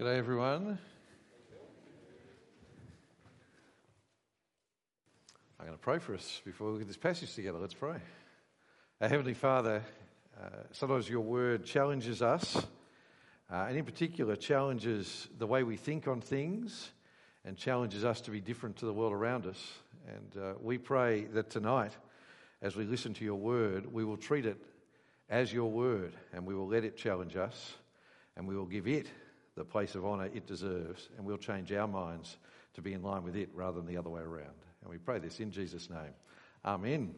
G'day, everyone. I'm going to pray for us before we at this passage together. Let's pray. Our Heavenly Father, uh, sometimes your word challenges us, uh, and in particular, challenges the way we think on things and challenges us to be different to the world around us. And uh, we pray that tonight, as we listen to your word, we will treat it as your word and we will let it challenge us and we will give it the place of honour it deserves and we'll change our minds to be in line with it rather than the other way around. And we pray this in Jesus' name. Amen.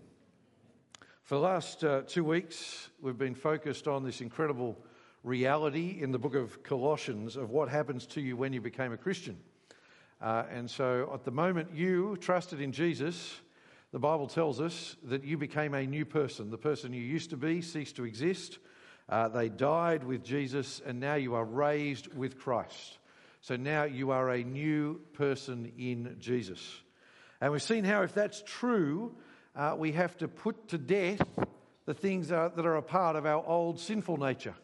For the last uh, two weeks, we've been focused on this incredible reality in the book of Colossians of what happens to you when you became a Christian. Uh, and so at the moment you trusted in Jesus, the Bible tells us that you became a new person. The person you used to be ceased to exist. Uh, they died with Jesus, and now you are raised with Christ. So now you are a new person in Jesus. And we've seen how, if that's true, uh, we have to put to death the things that are a part of our old sinful nature.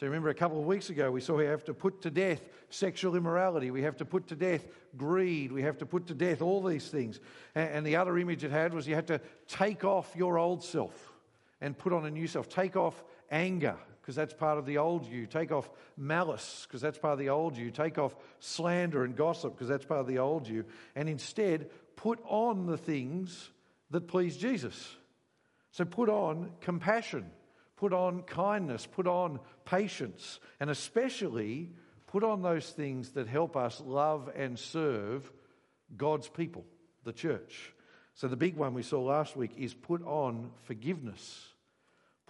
So remember a couple of weeks ago, we saw we have to put to death sexual immorality. We have to put to death greed. We have to put to death all these things. And, the other image it had was you had to take off your old self and put on a new self. Take off anger, because that's part of the old you. Take off malice, because that's part of the old you. Take off slander and gossip, because that's part of the old you. And instead, put on the things that please Jesus. So put on compassion Put on kindness, put on patience, and especially put on those things that help us love and serve God's people, the church. So, the big one we saw last week is put on forgiveness,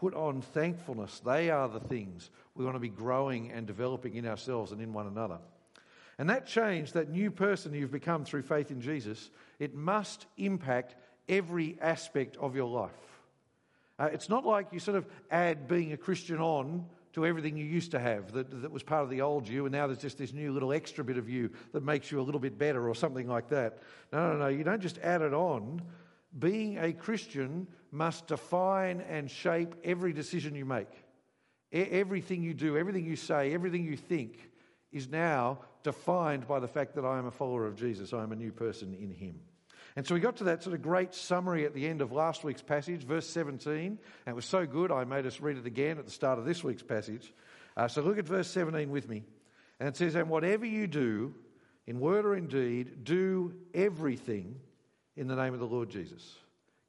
put on thankfulness. They are the things we want to be growing and developing in ourselves and in one another. And that change, that new person you've become through faith in Jesus, it must impact every aspect of your life. Uh, it's not like you sort of add being a Christian on to everything you used to have that, that was part of the old you, and now there's just this new little extra bit of you that makes you a little bit better or something like that. No, no, no, you don't just add it on. Being a Christian must define and shape every decision you make. E- everything you do, everything you say, everything you think is now defined by the fact that I am a follower of Jesus. I am a new person in Him. And so we got to that sort of great summary at the end of last week's passage, verse 17. And it was so good, I made us read it again at the start of this week's passage. Uh, so look at verse 17 with me. And it says, And whatever you do, in word or in deed, do everything in the name of the Lord Jesus,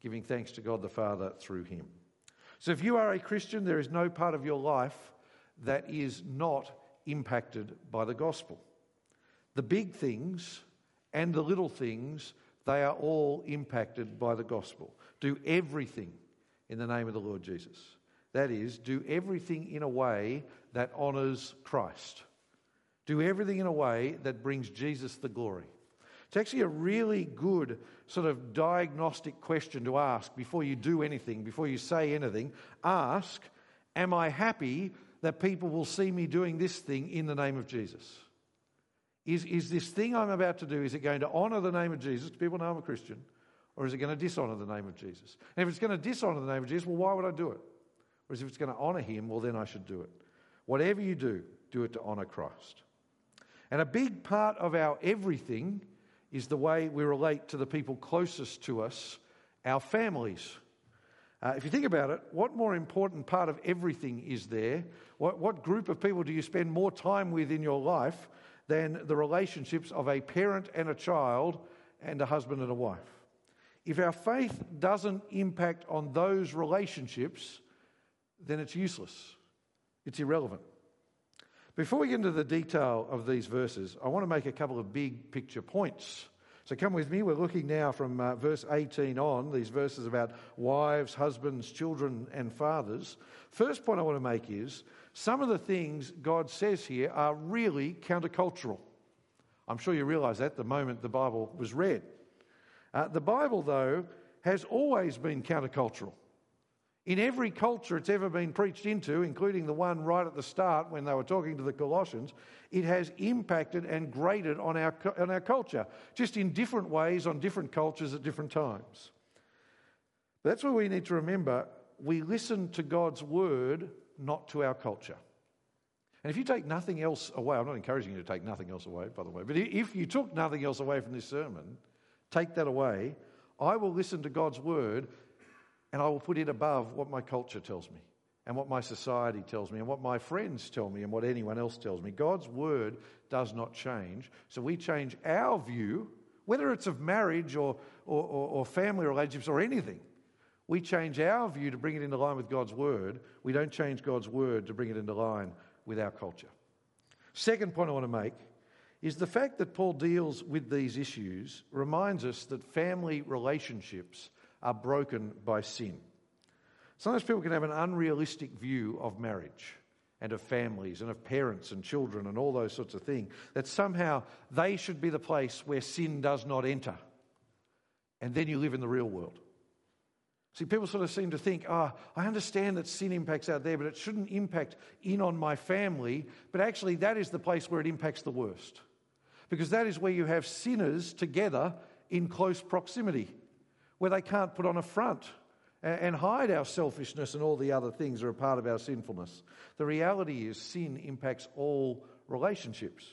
giving thanks to God the Father through him. So if you are a Christian, there is no part of your life that is not impacted by the gospel. The big things and the little things they are all impacted by the gospel. Do everything in the name of the Lord Jesus. That is, do everything in a way that honours Christ. Do everything in a way that brings Jesus the glory. It's actually a really good sort of diagnostic question to ask before you do anything, before you say anything. Ask, Am I happy that people will see me doing this thing in the name of Jesus? Is, is this thing I'm about to do, is it going to honour the name of Jesus? People know I'm a Christian. Or is it going to dishonour the name of Jesus? And if it's going to dishonour the name of Jesus, well, why would I do it? Whereas if it's going to honour him, well, then I should do it. Whatever you do, do it to honour Christ. And a big part of our everything is the way we relate to the people closest to us, our families. Uh, if you think about it, what more important part of everything is there? What, what group of people do you spend more time with in your life than the relationships of a parent and a child and a husband and a wife. If our faith doesn't impact on those relationships, then it's useless. It's irrelevant. Before we get into the detail of these verses, I want to make a couple of big picture points. So come with me. We're looking now from uh, verse 18 on, these verses about wives, husbands, children, and fathers. First point I want to make is some of the things God says here are really countercultural. I'm sure you realize that the moment the Bible was read. Uh, the Bible, though, has always been countercultural. In every culture it's ever been preached into, including the one right at the start when they were talking to the Colossians, it has impacted and grated on our, on our culture, just in different ways on different cultures at different times. That's what we need to remember. We listen to God's word not to our culture. And if you take nothing else away, I'm not encouraging you to take nothing else away, by the way, but if you took nothing else away from this sermon, take that away. I will listen to God's word and I will put it above what my culture tells me and what my society tells me and what my friends tell me and what anyone else tells me. God's word does not change. So we change our view, whether it's of marriage or, or, or, or family relationships or anything. We change our view to bring it into line with God's word. We don't change God's word to bring it into line with our culture. Second point I want to make is the fact that Paul deals with these issues reminds us that family relationships are broken by sin. Sometimes people can have an unrealistic view of marriage and of families and of parents and children and all those sorts of things, that somehow they should be the place where sin does not enter. And then you live in the real world. See, people sort of seem to think, oh, I understand that sin impacts out there, but it shouldn't impact in on my family. But actually, that is the place where it impacts the worst. Because that is where you have sinners together in close proximity, where they can't put on a front and hide our selfishness and all the other things that are a part of our sinfulness. The reality is, sin impacts all relationships.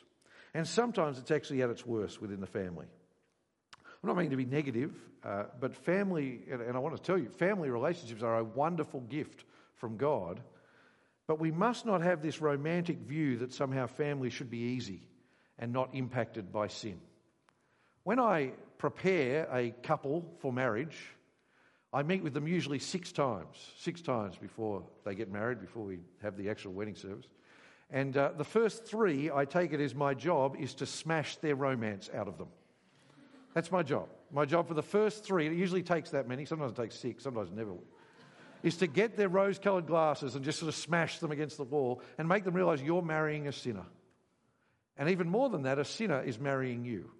And sometimes it's actually at its worst within the family. I'm not meaning to be negative, uh, but family, and I want to tell you, family relationships are a wonderful gift from God. But we must not have this romantic view that somehow family should be easy and not impacted by sin. When I prepare a couple for marriage, I meet with them usually six times, six times before they get married, before we have the actual wedding service. And uh, the first three, I take it as my job, is to smash their romance out of them. That's my job. My job for the first three, it usually takes that many, sometimes it takes six, sometimes never, is to get their rose coloured glasses and just sort of smash them against the wall and make them realise you're marrying a sinner. And even more than that, a sinner is marrying you.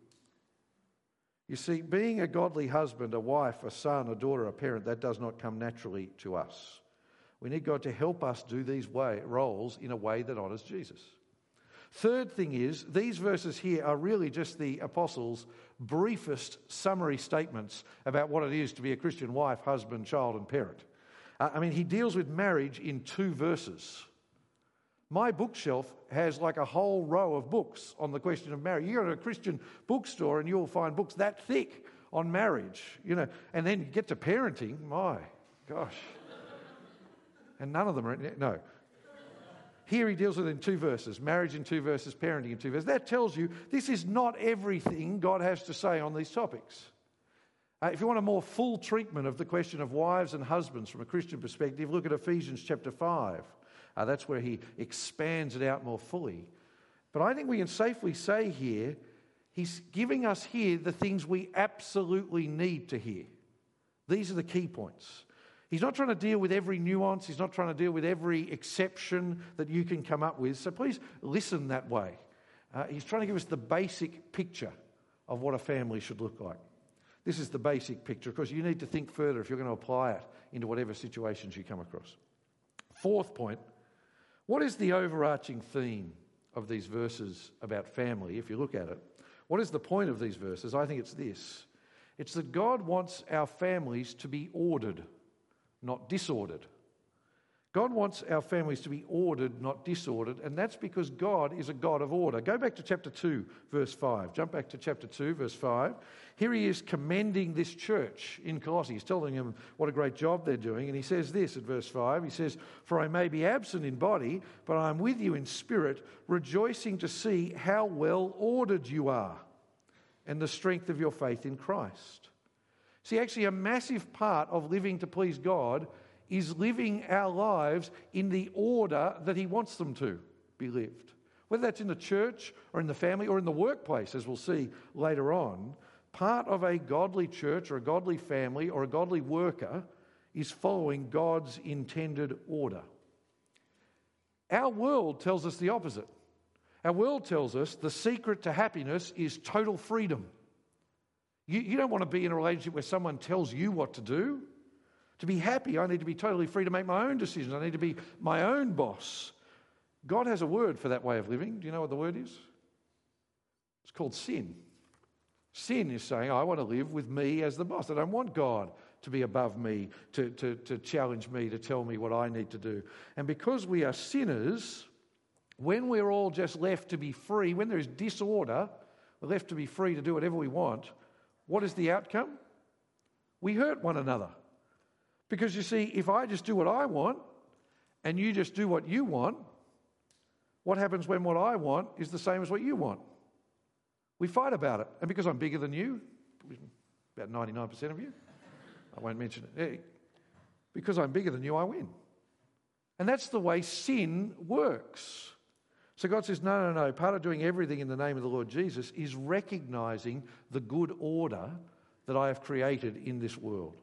You see, being a godly husband, a wife, a son, a daughter, a parent, that does not come naturally to us. We need God to help us do these way, roles in a way that honours Jesus. Third thing is, these verses here are really just the apostles' briefest summary statements about what it is to be a Christian wife, husband, child, and parent. Uh, I mean, he deals with marriage in two verses. My bookshelf has like a whole row of books on the question of marriage. You go to a Christian bookstore and you'll find books that thick on marriage, you know, and then you get to parenting, my gosh. And none of them are, no. Here he deals with it in two verses marriage in two verses, parenting in two verses. That tells you this is not everything God has to say on these topics. Uh, if you want a more full treatment of the question of wives and husbands from a Christian perspective, look at Ephesians chapter 5. Uh, that's where he expands it out more fully. But I think we can safely say here, he's giving us here the things we absolutely need to hear. These are the key points. He's not trying to deal with every nuance, he's not trying to deal with every exception that you can come up with. So please listen that way. Uh, he's trying to give us the basic picture of what a family should look like. This is the basic picture. Of course, you need to think further if you're going to apply it into whatever situations you come across. Fourth point what is the overarching theme of these verses about family, if you look at it? What is the point of these verses? I think it's this it's that God wants our families to be ordered, not disordered. God wants our families to be ordered, not disordered, and that's because God is a God of order. Go back to chapter 2, verse 5. Jump back to chapter 2, verse 5. Here he is commending this church in Colossae. He's telling them what a great job they're doing, and he says this at verse 5. He says, For I may be absent in body, but I am with you in spirit, rejoicing to see how well ordered you are and the strength of your faith in Christ. See, actually, a massive part of living to please God is living our lives in the order that He wants them to be lived. Whether that's in the church or in the family or in the workplace, as we'll see later on, part of a godly church or a godly family or a godly worker is following God's intended order. Our world tells us the opposite. Our world tells us the secret to happiness is total freedom. You, you don't want to be in a relationship where someone tells you what to do. To be happy, I need to be totally free to make my own decisions. I need to be my own boss. God has a word for that way of living. Do you know what the word is? It's called sin. Sin is saying, I want to live with me as the boss. I don't want God to be above me, to, to, to challenge me, to tell me what I need to do. And because we are sinners, When we're all just left to be free, when there is disorder, we're left to be free to do whatever we want, what is the outcome? We hurt one another. Because you see, if I just do what I want and you just do what you want, what happens when what I want is the same as what you want? We fight about it. And because I'm bigger than you, about 99% of you, I won't mention it. Eh, because I'm bigger than you, I win. And that's the way sin works. So God says, no, no, no. Part of doing everything in the name of the Lord Jesus is recognizing the good order that I have created in this world.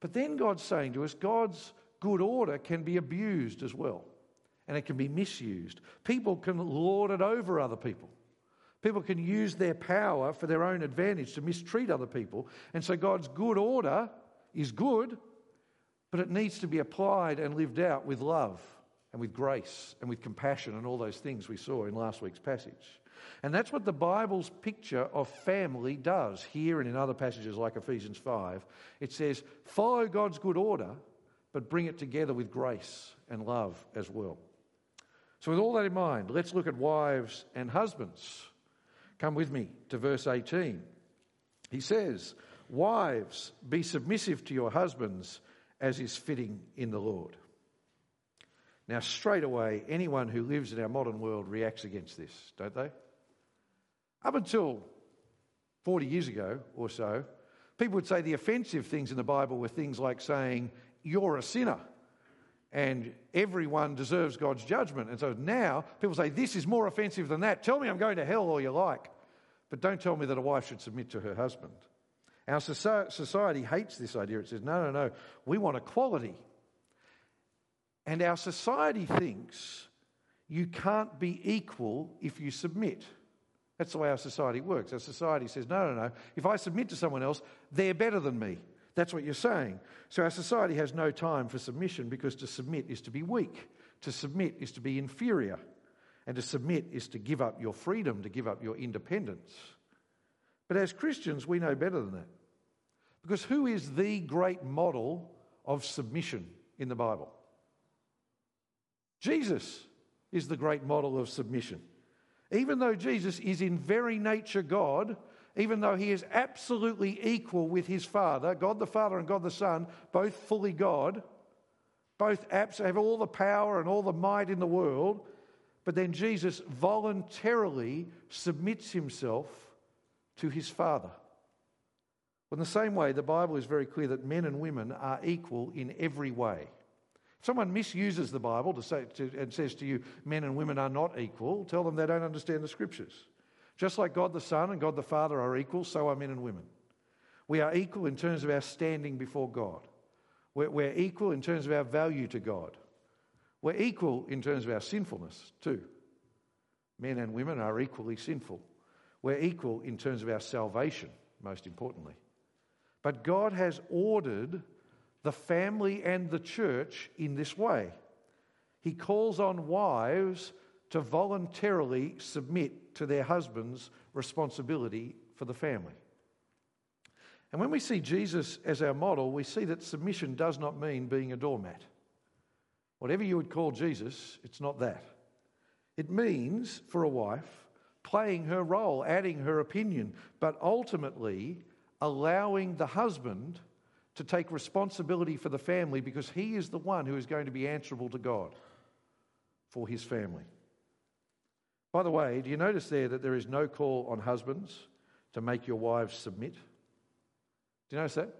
But then God's saying to us, God's good order can be abused as well, and it can be misused. People can lord it over other people. People can use their power for their own advantage to mistreat other people. And so God's good order is good, but it needs to be applied and lived out with love and with grace and with compassion and all those things we saw in last week's passage. And that's what the Bible's picture of family does here and in other passages like Ephesians 5. It says, follow God's good order, but bring it together with grace and love as well. So, with all that in mind, let's look at wives and husbands. Come with me to verse 18. He says, Wives, be submissive to your husbands as is fitting in the Lord. Now, straight away, anyone who lives in our modern world reacts against this, don't they? Up until 40 years ago or so, people would say the offensive things in the Bible were things like saying, You're a sinner and everyone deserves God's judgment. And so now people say, This is more offensive than that. Tell me I'm going to hell all you like, but don't tell me that a wife should submit to her husband. Our society hates this idea. It says, no, no, no, we want equality. And our society thinks you can't be equal if you submit. That's the way our society works. Our society says, no, no, no, if I submit to someone else, they're better than me. That's what you're saying. So our society has no time for submission because to submit is to be weak, to submit is to be inferior, and to submit is to give up your freedom, to give up your independence. But as Christians, we know better than that. Because who is the great model of submission in the Bible? Jesus is the great model of submission. Even though Jesus is in very nature God, even though he is absolutely equal with his Father, God the Father and God the Son, both fully God, both have all the power and all the might in the world, but then Jesus voluntarily submits himself to his Father. Well, in the same way, the Bible is very clear that men and women are equal in every way. Someone misuses the Bible to say, to, and says to you, men and women are not equal, tell them they don't understand the scriptures. Just like God the Son and God the Father are equal, so are men and women. We are equal in terms of our standing before God. We're, we're equal in terms of our value to God. We're equal in terms of our sinfulness, too. Men and women are equally sinful. We're equal in terms of our salvation, most importantly. But God has ordered the family and the church in this way. He calls on wives to voluntarily submit to their husband's responsibility for the family. And when we see Jesus as our model, we see that submission does not mean being a doormat. Whatever you would call Jesus, it's not that. It means, for a wife, playing her role, adding her opinion, but ultimately allowing the husband to take responsibility for the family because he is the one who is going to be answerable to God for his family. By the way, do you notice there that there is no call on husbands to make your wives submit? Do you notice that?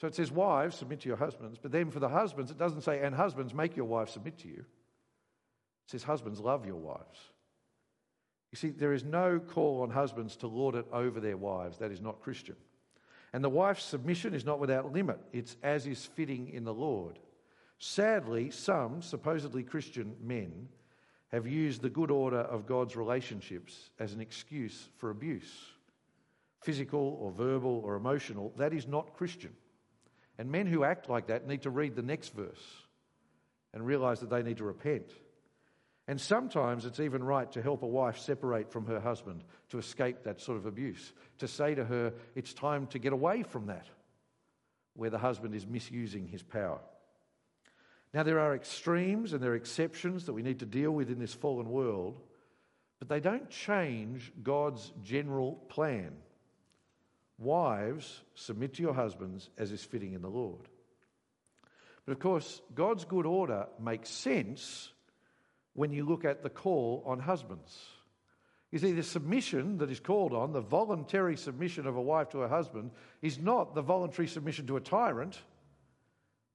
So it says, Wives, submit to your husbands, but then for the husbands, it doesn't say, And husbands, make your wives submit to you. It says, Husbands, love your wives. You see, there is no call on husbands to lord it over their wives. That is not Christian. And the wife's submission is not without limit, it's as is fitting in the Lord. Sadly, some supposedly Christian men have used the good order of God's relationships as an excuse for abuse. Physical or verbal or emotional, that is not Christian. And men who act like that need to read the next verse and realize that they need to repent. And sometimes it's even right to help a wife separate from her husband to escape that sort of abuse, to say to her, it's time to get away from that, where the husband is misusing his power. Now, there are extremes and there are exceptions that we need to deal with in this fallen world, but they don't change God's general plan. Wives, submit to your husbands as is fitting in the Lord. But of course, God's good order makes sense when you look at the call on husbands. You see, the submission that is called on, the voluntary submission of a wife to her husband, is not the voluntary submission to a tyrant.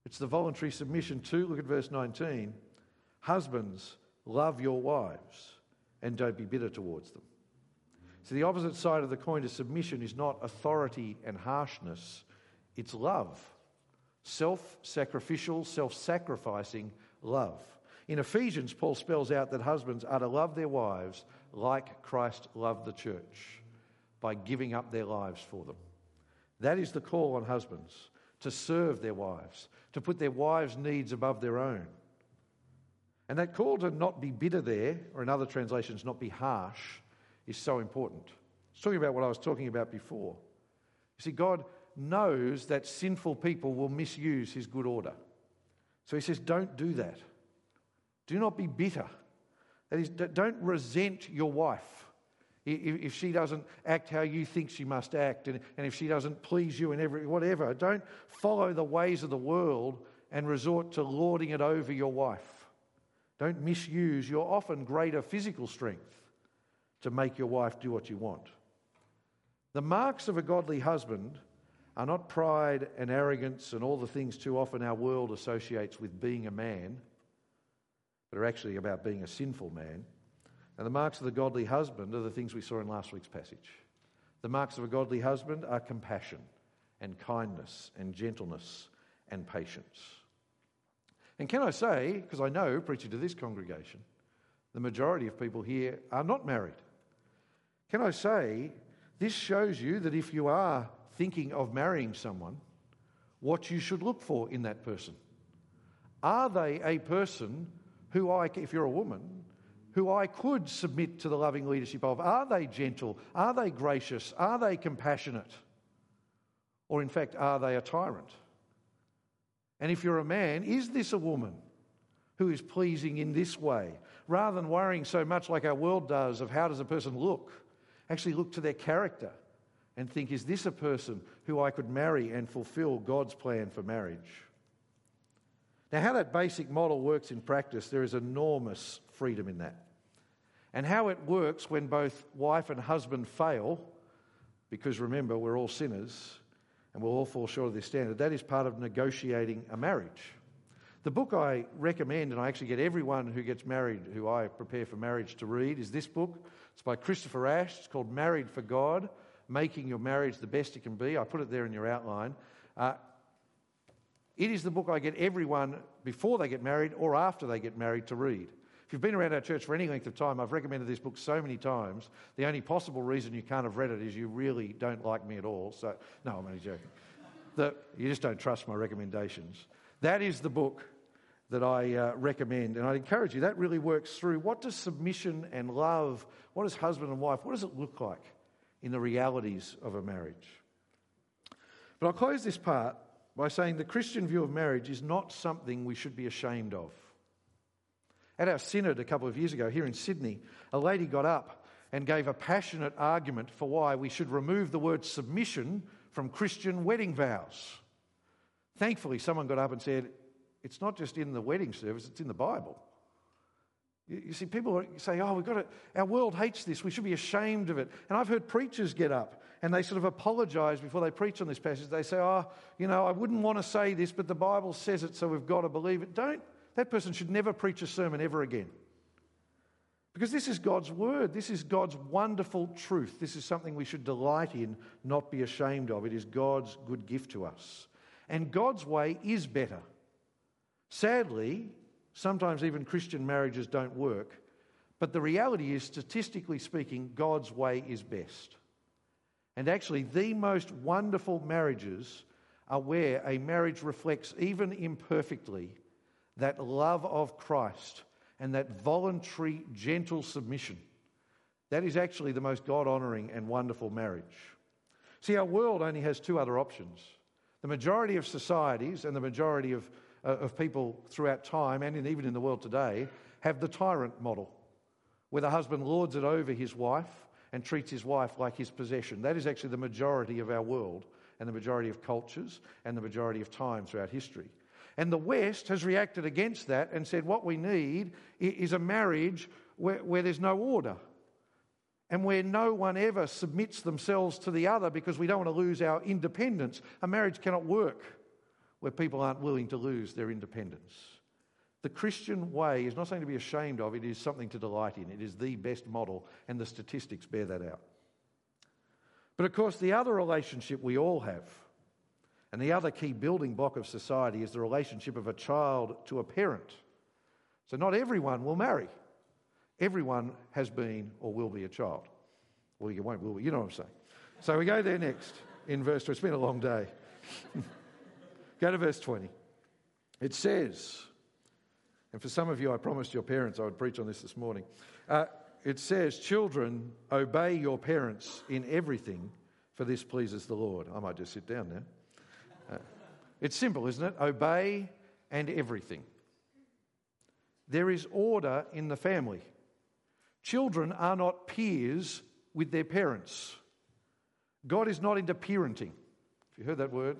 It's the voluntary submission to, look at verse 19, husbands, love your wives and don't be bitter towards them. So, the opposite side of the coin to submission is not authority and harshness, it's love. Self sacrificial, self sacrificing love. In Ephesians, Paul spells out that husbands are to love their wives like Christ loved the church by giving up their lives for them. That is the call on husbands to serve their wives, to put their wives' needs above their own. And that call to not be bitter there, or in other translations, not be harsh, is so important. It's talking about what I was talking about before. You see, God knows that sinful people will misuse his good order. So he says, don't do that. Do not be bitter. That is, don't resent your wife if she doesn't act how you think she must act, and, if she doesn't please you in every whatever. Don't follow the ways of the world and resort to lording it over your wife. Don't misuse your often greater physical strength to make your wife do what you want. The marks of a godly husband are not pride and arrogance and all the things too often our world associates with being a man, but are actually about being a sinful man. And the marks of the godly husband are the things we saw in last week's passage. The marks of a godly husband are compassion and kindness and gentleness and patience. And can I say, because I know, preaching to this congregation, the majority of people here are not married. Can I say, this shows you that if you are thinking of marrying someone, what you should look for in that person. Are they a person who I, if you're a woman, who I could submit to the loving leadership of? Are they gentle? Are they gracious? Are they compassionate? Or, in fact, are they a tyrant? And if you're a man, is this a woman who is pleasing in this way? Rather than worrying so much like our world does of how does a person look, actually look to their character and think, is this a person who I could marry and fulfill God's plan for marriage? Now, how that basic model works in practice, there is enormous freedom in that. And how it works when both wife and husband fail, because remember, we're all sinners and we'll all fall short of this standard, that is part of negotiating a marriage. The book I recommend, and I actually get everyone who gets married, who I prepare for marriage, to read, is this book. It's by Christopher Ash. It's called Married for God Making Your Marriage the Best It Can Be. I put it there in your outline. Uh, it is the book I get everyone before they get married or after they get married to read. If you've been around our church for any length of time, I've recommended this book so many times. The only possible reason you can't have read it is you really don't like me at all. So, no, I'm only joking. The, you just don't trust my recommendations. That is the book that I uh, recommend, and I'd encourage you. That really works through what does submission and love, what does husband and wife, what does it look like in the realities of a marriage? But I'll close this part by saying the Christian view of marriage is not something we should be ashamed of. At our synod a couple of years ago here in Sydney, a lady got up and gave a passionate argument for why we should remove the word submission from Christian wedding vows. Thankfully, someone got up and said, It's not just in the wedding service, it's in the Bible. You, see, people say, Oh, we've got to, our world hates this, we should be ashamed of it. And I've heard preachers get up and they sort of apologize before they preach on this passage. They say, Oh, you know, I wouldn't want to say this, but the Bible says it, so we've got to believe it. Don't, that person should never preach a sermon ever again. Because this is God's word. This is God's wonderful truth. This is something we should delight in, not be ashamed of. It is God's good gift to us. And God's way is better. Sadly, sometimes even Christian marriages don't work. But the reality is, statistically speaking, God's way is best. And actually, the most wonderful marriages are where a marriage reflects, even imperfectly, that love of Christ and that voluntary, gentle submission. That is actually the most God honouring and wonderful marriage. See, our world only has two other options. The majority of societies and the majority of, uh, of people throughout time and in, even in the world today have the tyrant model, where the husband lords it over his wife and treats his wife like his possession. That is actually the majority of our world and the majority of cultures and the majority of time throughout history. And the West has reacted against that and said what we need is a marriage where, where there's no order and where no one ever submits themselves to the other because we don't want to lose our independence. A marriage cannot work where people aren't willing to lose their independence. The Christian way is not something to be ashamed of, it is something to delight in. It is the best model, and the statistics bear that out. But of course, the other relationship we all have, and the other key building block of society, is the relationship of a child to a parent. So, not everyone will marry. Everyone has been or will be a child. Well, you won't, will you? You know what I'm saying. So we go there next in verse 20. It's been a long day. go to verse 20. It says, and for some of you, I promised your parents I would preach on this this morning. Uh, it says, Children, obey your parents in everything, for this pleases the Lord. I might just sit down now. Uh, it's simple, isn't it? Obey and everything. There is order in the family. Children are not peers with their parents. God is not into parenting. Have you heard that word?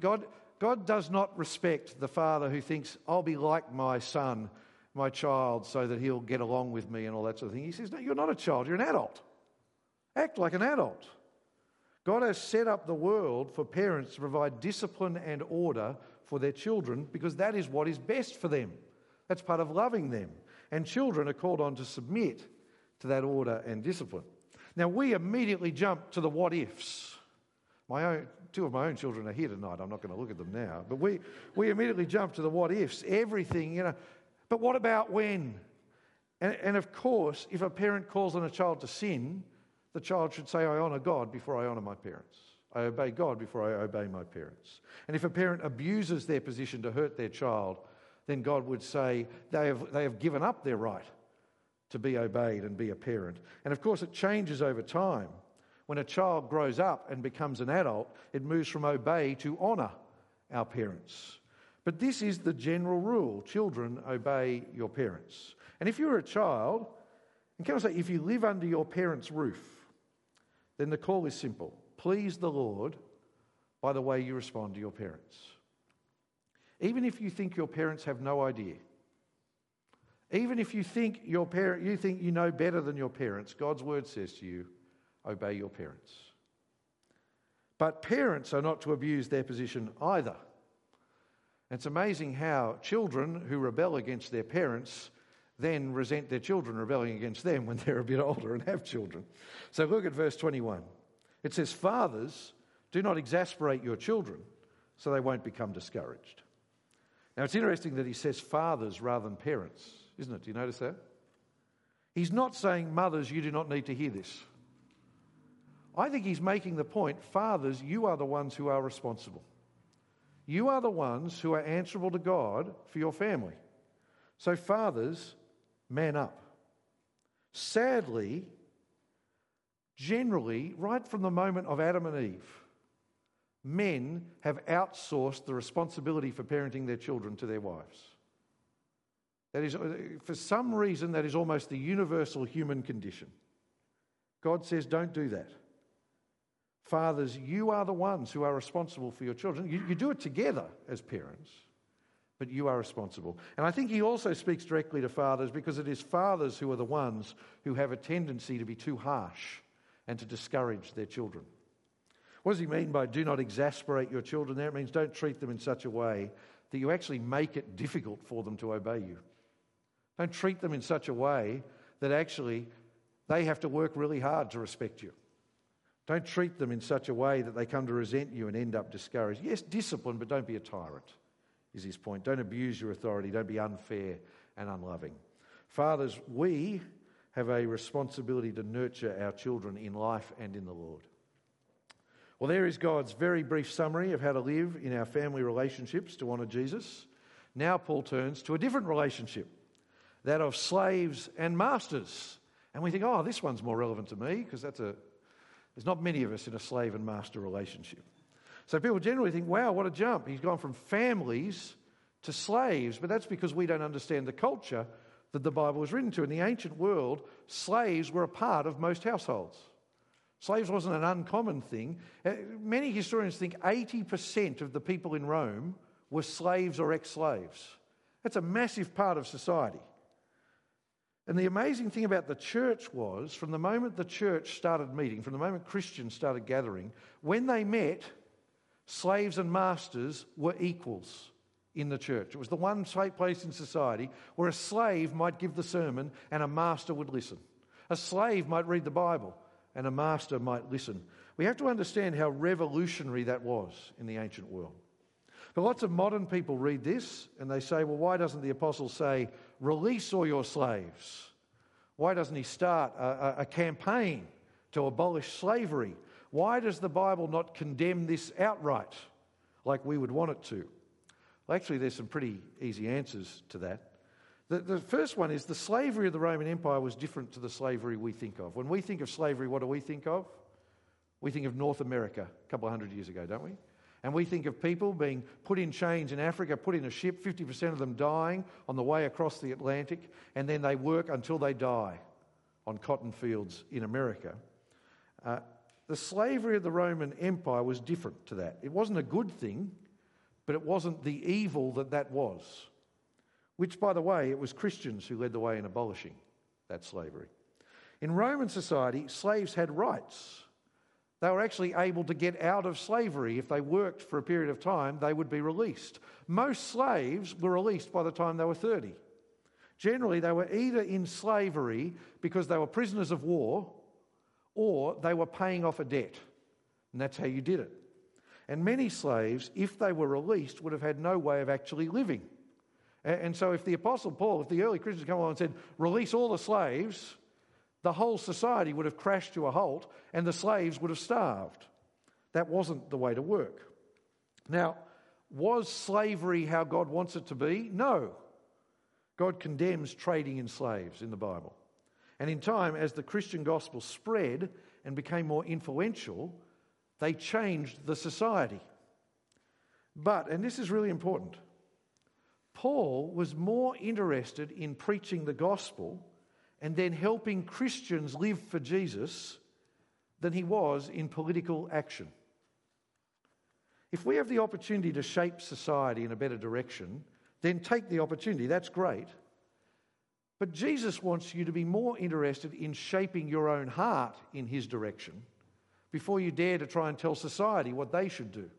God, God does not respect the father who thinks, I'll be like my son, my child, so that he'll get along with me and all that sort of thing. He says, No, you're not a child, you're an adult. Act like an adult. God has set up the world for parents to provide discipline and order for their children because that is what is best for them. That's part of loving them and children are called on to submit to that order and discipline. Now, we immediately jump to the what ifs. My own, two of my own children are here tonight. I'm not going to look at them now. But we, we immediately jump to the what ifs. Everything, you know. But what about when? And, and of course, if a parent calls on a child to sin, the child should say, I honour God before I honour my parents. I obey God before I obey my parents. And if a parent abuses their position to hurt their child, then God would say they have, they have given up their right to be obeyed and be a parent. And of course, it changes over time. When a child grows up and becomes an adult, it moves from obey to honour our parents. But this is the general rule children obey your parents. And if you're a child, and can I say, if you live under your parents' roof, then the call is simple please the Lord by the way you respond to your parents. Even if you think your parents have no idea, even if you think your parent, you think you know better than your parents, God's word says to you, obey your parents. But parents are not to abuse their position either. It's amazing how children who rebel against their parents then resent their children rebelling against them when they're a bit older and have children. So look at verse 21. It says, Fathers, do not exasperate your children so they won't become discouraged. Now, it's interesting that he says fathers rather than parents, isn't it? Do you notice that? He's not saying, mothers, you do not need to hear this. I think he's making the point fathers, you are the ones who are responsible. You are the ones who are answerable to God for your family. So, fathers, man up. Sadly, generally, right from the moment of Adam and Eve, men have outsourced the responsibility for parenting their children to their wives. That is, for some reason, that is almost the universal human condition. God says, don't do that. Fathers, you are the ones who are responsible for your children. You, you do it together as parents, but you are responsible. And I think he also speaks directly to fathers because it is fathers who are the ones who have a tendency to be too harsh and to discourage their children. What does he mean by do not exasperate your children there? It means don't treat them in such a way that you actually make it difficult for them to obey you. Don't treat them in such a way that actually they have to work really hard to respect you. Don't treat them in such a way that they come to resent you and end up discouraged. Yes, discipline, but don't be a tyrant, is his point. Don't abuse your authority. Don't be unfair and unloving. Fathers, we have a responsibility to nurture our children in life and in the Lord. Well, there is God's very brief summary of how to live in our family relationships to honour Jesus. Now, Paul turns to a different relationship, that of slaves and masters. And we think, oh, this one's more relevant to me because that's a, there's not many of us in a slave and master relationship. So people generally think, wow, what a jump. He's gone from families to slaves. But that's because we don't understand the culture that the Bible was written to. In the ancient world, slaves were a part of most households. Slaves wasn't an uncommon thing. Uh, many historians think 80% of the people in Rome were slaves or ex slaves. That's a massive part of society. And the amazing thing about the church was from the moment the church started meeting, from the moment Christians started gathering, when they met, slaves and masters were equals in the church. It was the one place in society where a slave might give the sermon and a master would listen. A slave might read the Bible and a master might listen. We have to understand how revolutionary that was in the ancient world. But lots of modern people read this and they say, well, why doesn't the apostle say, release all your slaves? Why doesn't he start a, a campaign to abolish slavery? Why does the Bible not condemn this outright like we would want it to? Well, actually, there's some pretty easy answers to that. The, the first one is the slavery of the Roman Empire was different to the slavery we think of. When we think of slavery, what do we think of? We think of North America a couple of hundred years ago, don't we? And we think of people being put in chains in Africa, put in a ship, 50% of them dying on the way across the Atlantic, and then they work until they die on cotton fields in America. Uh, the slavery of the Roman Empire was different to that. It wasn't a good thing, but it wasn't the evil that that was which, by the way, it was Christians who led the way in abolishing that slavery. In Roman society, slaves had rights. They were actually able to get out of slavery. If they worked for a period of time, they would be released. Most slaves were released by the time they were 30. Generally, they were either in slavery because they were prisoners of war or they were paying off a debt. And that's how you did it. And many slaves, if they were released, would have had no way of actually living. And so, if the Apostle Paul, if the early Christians come along and said, release all the slaves, the whole society would have crashed to a halt and the slaves would have starved. That wasn't the way to work. Now, was slavery how God wants it to be? No. God condemns trading in slaves in the Bible. And in time, as the Christian gospel spread and became more influential, they changed the society. But, and this is really important, Paul was more interested in preaching the gospel and then helping Christians live for Jesus than he was in political action. If we have the opportunity to shape society in a better direction, then take the opportunity. That's great. But Jesus wants you to be more interested in shaping your own heart in his direction before you dare to try and tell society what they should do.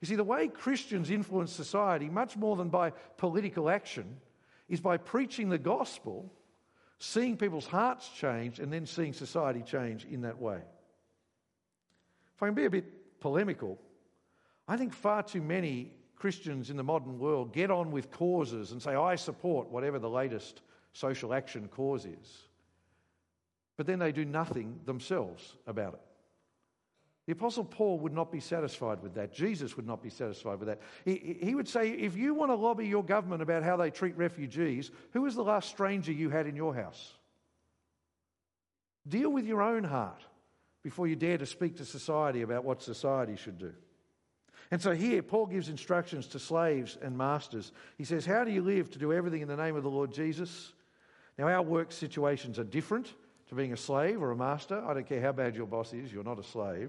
You see, the way Christians influence society, much more than by political action, is by preaching the gospel, seeing people's hearts change, and then seeing society change in that way. If I can be a bit polemical, I think far too many Christians in the modern world get on with causes and say, I support whatever the latest social action cause is. But then they do nothing themselves about it. The Apostle Paul would not be satisfied with that. Jesus would not be satisfied with that. He, he would say, if you want to lobby your government about how they treat refugees, who was the last stranger you had in your house? Deal with your own heart before you dare to speak to society about what society should do. And so here, Paul gives instructions to slaves and masters. He says, How do you live to do everything in the name of the Lord Jesus? Now, our work situations are different to being a slave or a master. I don't care how bad your boss is, you're not a slave.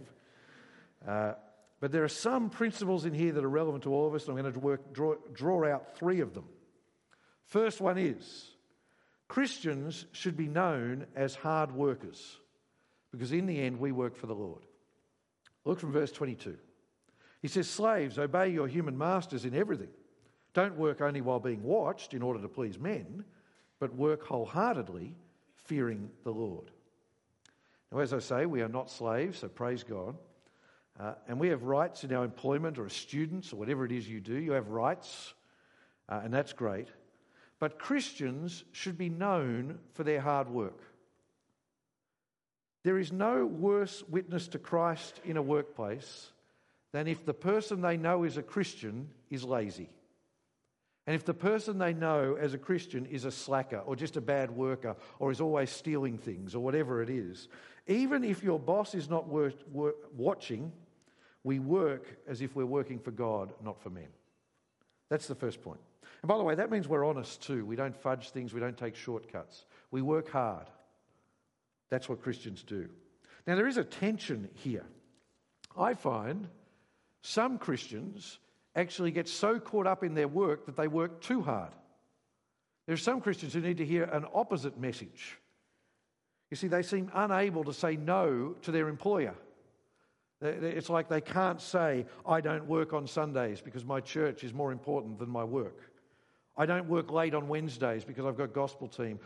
Uh, but there are some principles in here that are relevant to all of us, and I'm going to work, draw, draw out three of them. First one is Christians should be known as hard workers because in the end we work for the Lord. Look from verse 22. He says, Slaves, obey your human masters in everything. Don't work only while being watched in order to please men, but work wholeheartedly, fearing the Lord. Now, as I say, we are not slaves, so praise God. Uh, and we have rights in our employment or as students or whatever it is you do. You have rights, uh, and that's great. But Christians should be known for their hard work. There is no worse witness to Christ in a workplace than if the person they know is a Christian is lazy. And if the person they know as a Christian is a slacker or just a bad worker or is always stealing things or whatever it is, even if your boss is not worth watching, We work as if we're working for God, not for men. That's the first point. And by the way, that means we're honest too. We don't fudge things, we don't take shortcuts. We work hard. That's what Christians do. Now, there is a tension here. I find some Christians actually get so caught up in their work that they work too hard. There are some Christians who need to hear an opposite message. You see, they seem unable to say no to their employer. It's like they can't say, I don't work on Sundays because my church is more important than my work. I don't work late on Wednesdays because I've got gospel team.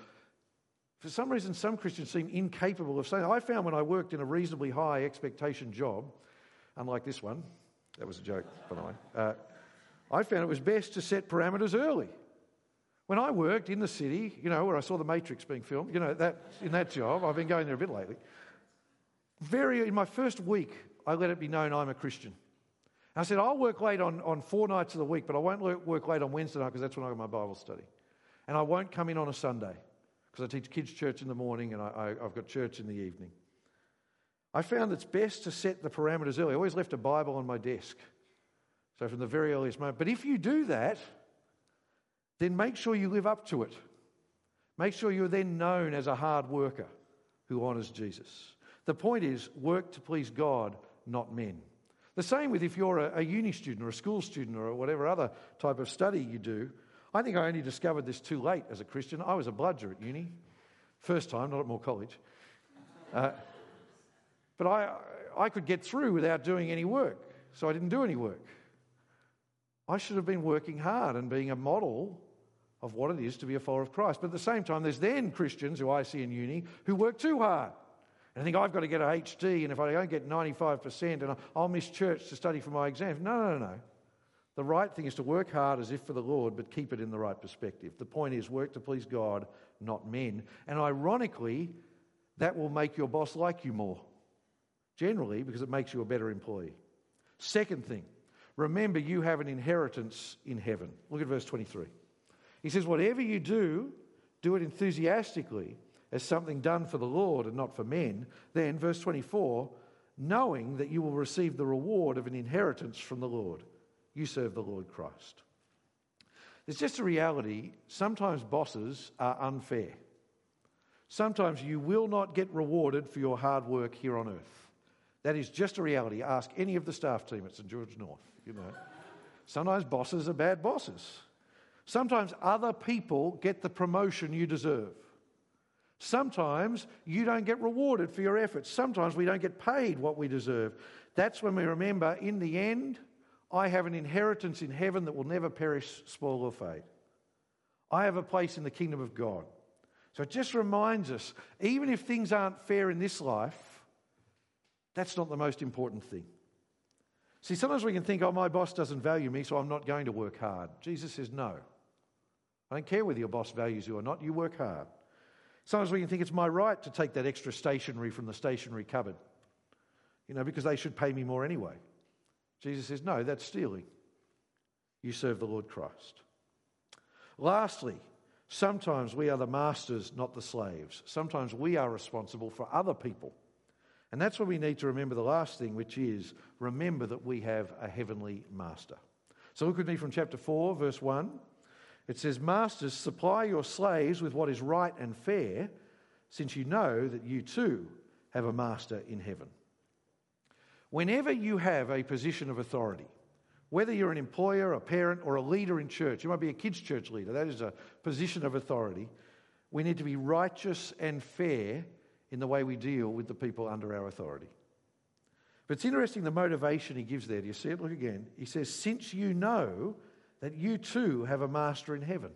For some reason, some Christians seem incapable of saying. I found when I worked in a reasonably high expectation job, unlike this one, that was a joke, by the way, uh, I found it was best to set parameters early. When I worked in the city, you know, where I saw the Matrix being filmed, you know, that, in that job, I've been going there a bit lately. Very, in my first week, I let it be known I'm a Christian. I said, I'll work late on, on four nights of the week, but I won't work late on Wednesday night because that's when I got my Bible study. And I won't come in on a Sunday because I teach kids' church in the morning and I, I, I've got church in the evening. I found it's best to set the parameters early. I always left a Bible on my desk. So from the very earliest moment. But if you do that, then make sure you live up to it. Make sure you're then known as a hard worker who honours Jesus. The point is, work to please God, not men. The same with if you're a, a, uni student or a school student or whatever other type of study you do. I think I only discovered this too late as a Christian. I was a bludger at uni, first time, not at Moore College. Uh, but I, I could get through without doing any work, so I didn't do any work. I should have been working hard and being a model of what it is to be a follower of Christ. But at the same time, there's then Christians who I see in uni who work too hard. And I think I've got to get a HD, and if I don't get 95%, and I'll miss church to study for my exams. No, no, no. The right thing is to work hard as if for the Lord, but keep it in the right perspective. The point is, work to please God, not men. And ironically, that will make your boss like you more. Generally, because it makes you a better employee. Second thing, remember you have an inheritance in heaven. Look at verse 23. He says, Whatever you do, do it enthusiastically as something done for the Lord and not for men. Then, verse 24, knowing that you will receive the reward of an inheritance from the Lord. You serve the Lord Christ. It's just a reality. Sometimes bosses are unfair. Sometimes you will not get rewarded for your hard work here on earth. That is just a reality. Ask any of the staff team at St George North. You know, sometimes bosses are bad bosses. Sometimes other people get the promotion you deserve. Sometimes you don't get rewarded for your efforts. Sometimes we don't get paid what we deserve. That's when we remember, in the end, I have an inheritance in heaven that will never perish, spoil, or fade. I have a place in the kingdom of God. So it just reminds us even if things aren't fair in this life, that's not the most important thing. See, sometimes we can think, oh, my boss doesn't value me, so I'm not going to work hard. Jesus says, no. I don't care whether your boss values you or not, you work hard. Sometimes we can think it's my right to take that extra stationery from the stationery cupboard, you know, because they should pay me more anyway. Jesus says, no, that's stealing. You serve the Lord Christ. Lastly, sometimes we are the masters, not the slaves. Sometimes we are responsible for other people. And that's what we need to remember the last thing, which is remember that we have a heavenly master. So look with me from chapter 4, verse 1. It says, Masters, supply your slaves with what is right and fair, since you know that you too have a master in heaven. Whenever you have a position of authority, whether you're an employer, a parent, or a leader in church, you might be a kids' church leader, that is a position of authority. We need to be righteous and fair in the way we deal with the people under our authority. But it's interesting the motivation he gives there. Do you see it? Look again. He says, Since you know that you too have a master in heaven.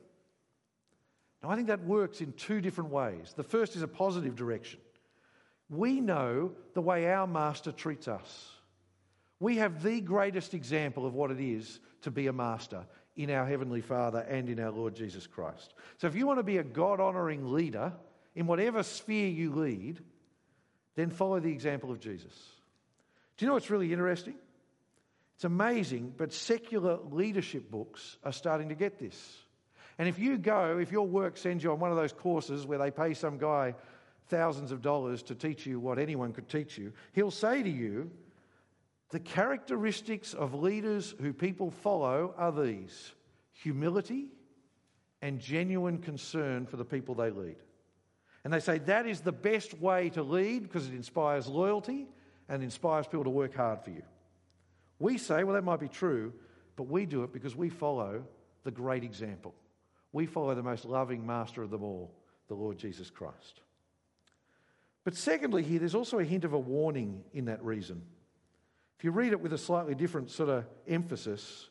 Now, I think that works in two different ways. The first is a positive direction. We know the way our master treats us. We have the greatest example of what it is to be a master in our Heavenly Father and in our Lord Jesus Christ. So, if you want to be a God honouring leader in whatever sphere you lead, then follow the example of Jesus. Do you know what's really interesting? It's amazing, but secular leadership books are starting to get this. And if you go, if your work sends you on one of those courses where they pay some guy thousands of dollars to teach you what anyone could teach you, he'll say to you, The characteristics of leaders who people follow are these humility and genuine concern for the people they lead. And they say that is the best way to lead because it inspires loyalty and inspires people to work hard for you. We say, well, that might be true, but we do it because we follow the great example. We follow the most loving master of them all, the Lord Jesus Christ. But secondly, here, there's also a hint of a warning in that reason. If you read it with a slightly different sort of emphasis,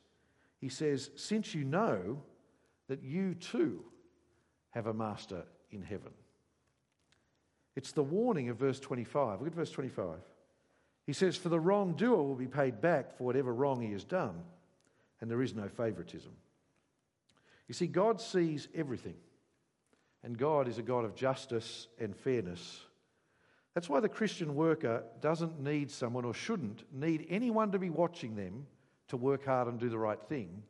he says, Since you know that you too have a master in heaven. It's the warning of verse 25. Look at verse 25. He says, For the wrongdoer will be paid back for whatever wrong he has done, and there is no favoritism. You see, God sees everything, and God is a God of justice and fairness. That's why the Christian worker doesn't need someone or shouldn't need anyone to be watching them to work hard and do the right thing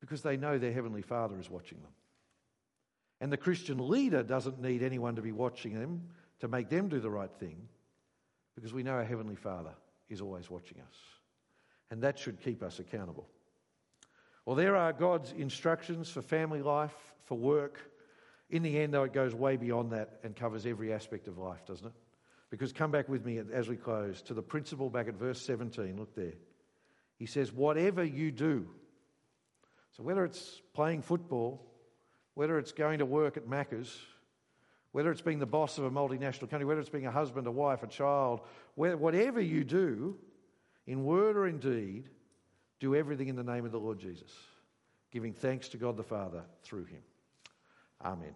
because they know their Heavenly Father is watching them. And the Christian leader doesn't need anyone to be watching them to make them do the right thing because we know our Heavenly Father is always watching us. And that should keep us accountable. Well, there are God's instructions for family life, for work. In the end, though, it goes way beyond that and covers every aspect of life, doesn't it? Because come back with me as we close to the principle back at verse 17. Look there. He says, Whatever you do, so whether it's playing football, whether it's going to work at Macca's, whether it's being the boss of a multinational company, whether it's being a husband, a wife, a child, whatever you do, in word or in deed, do everything in the name of the Lord Jesus, giving thanks to God the Father through him. Amen.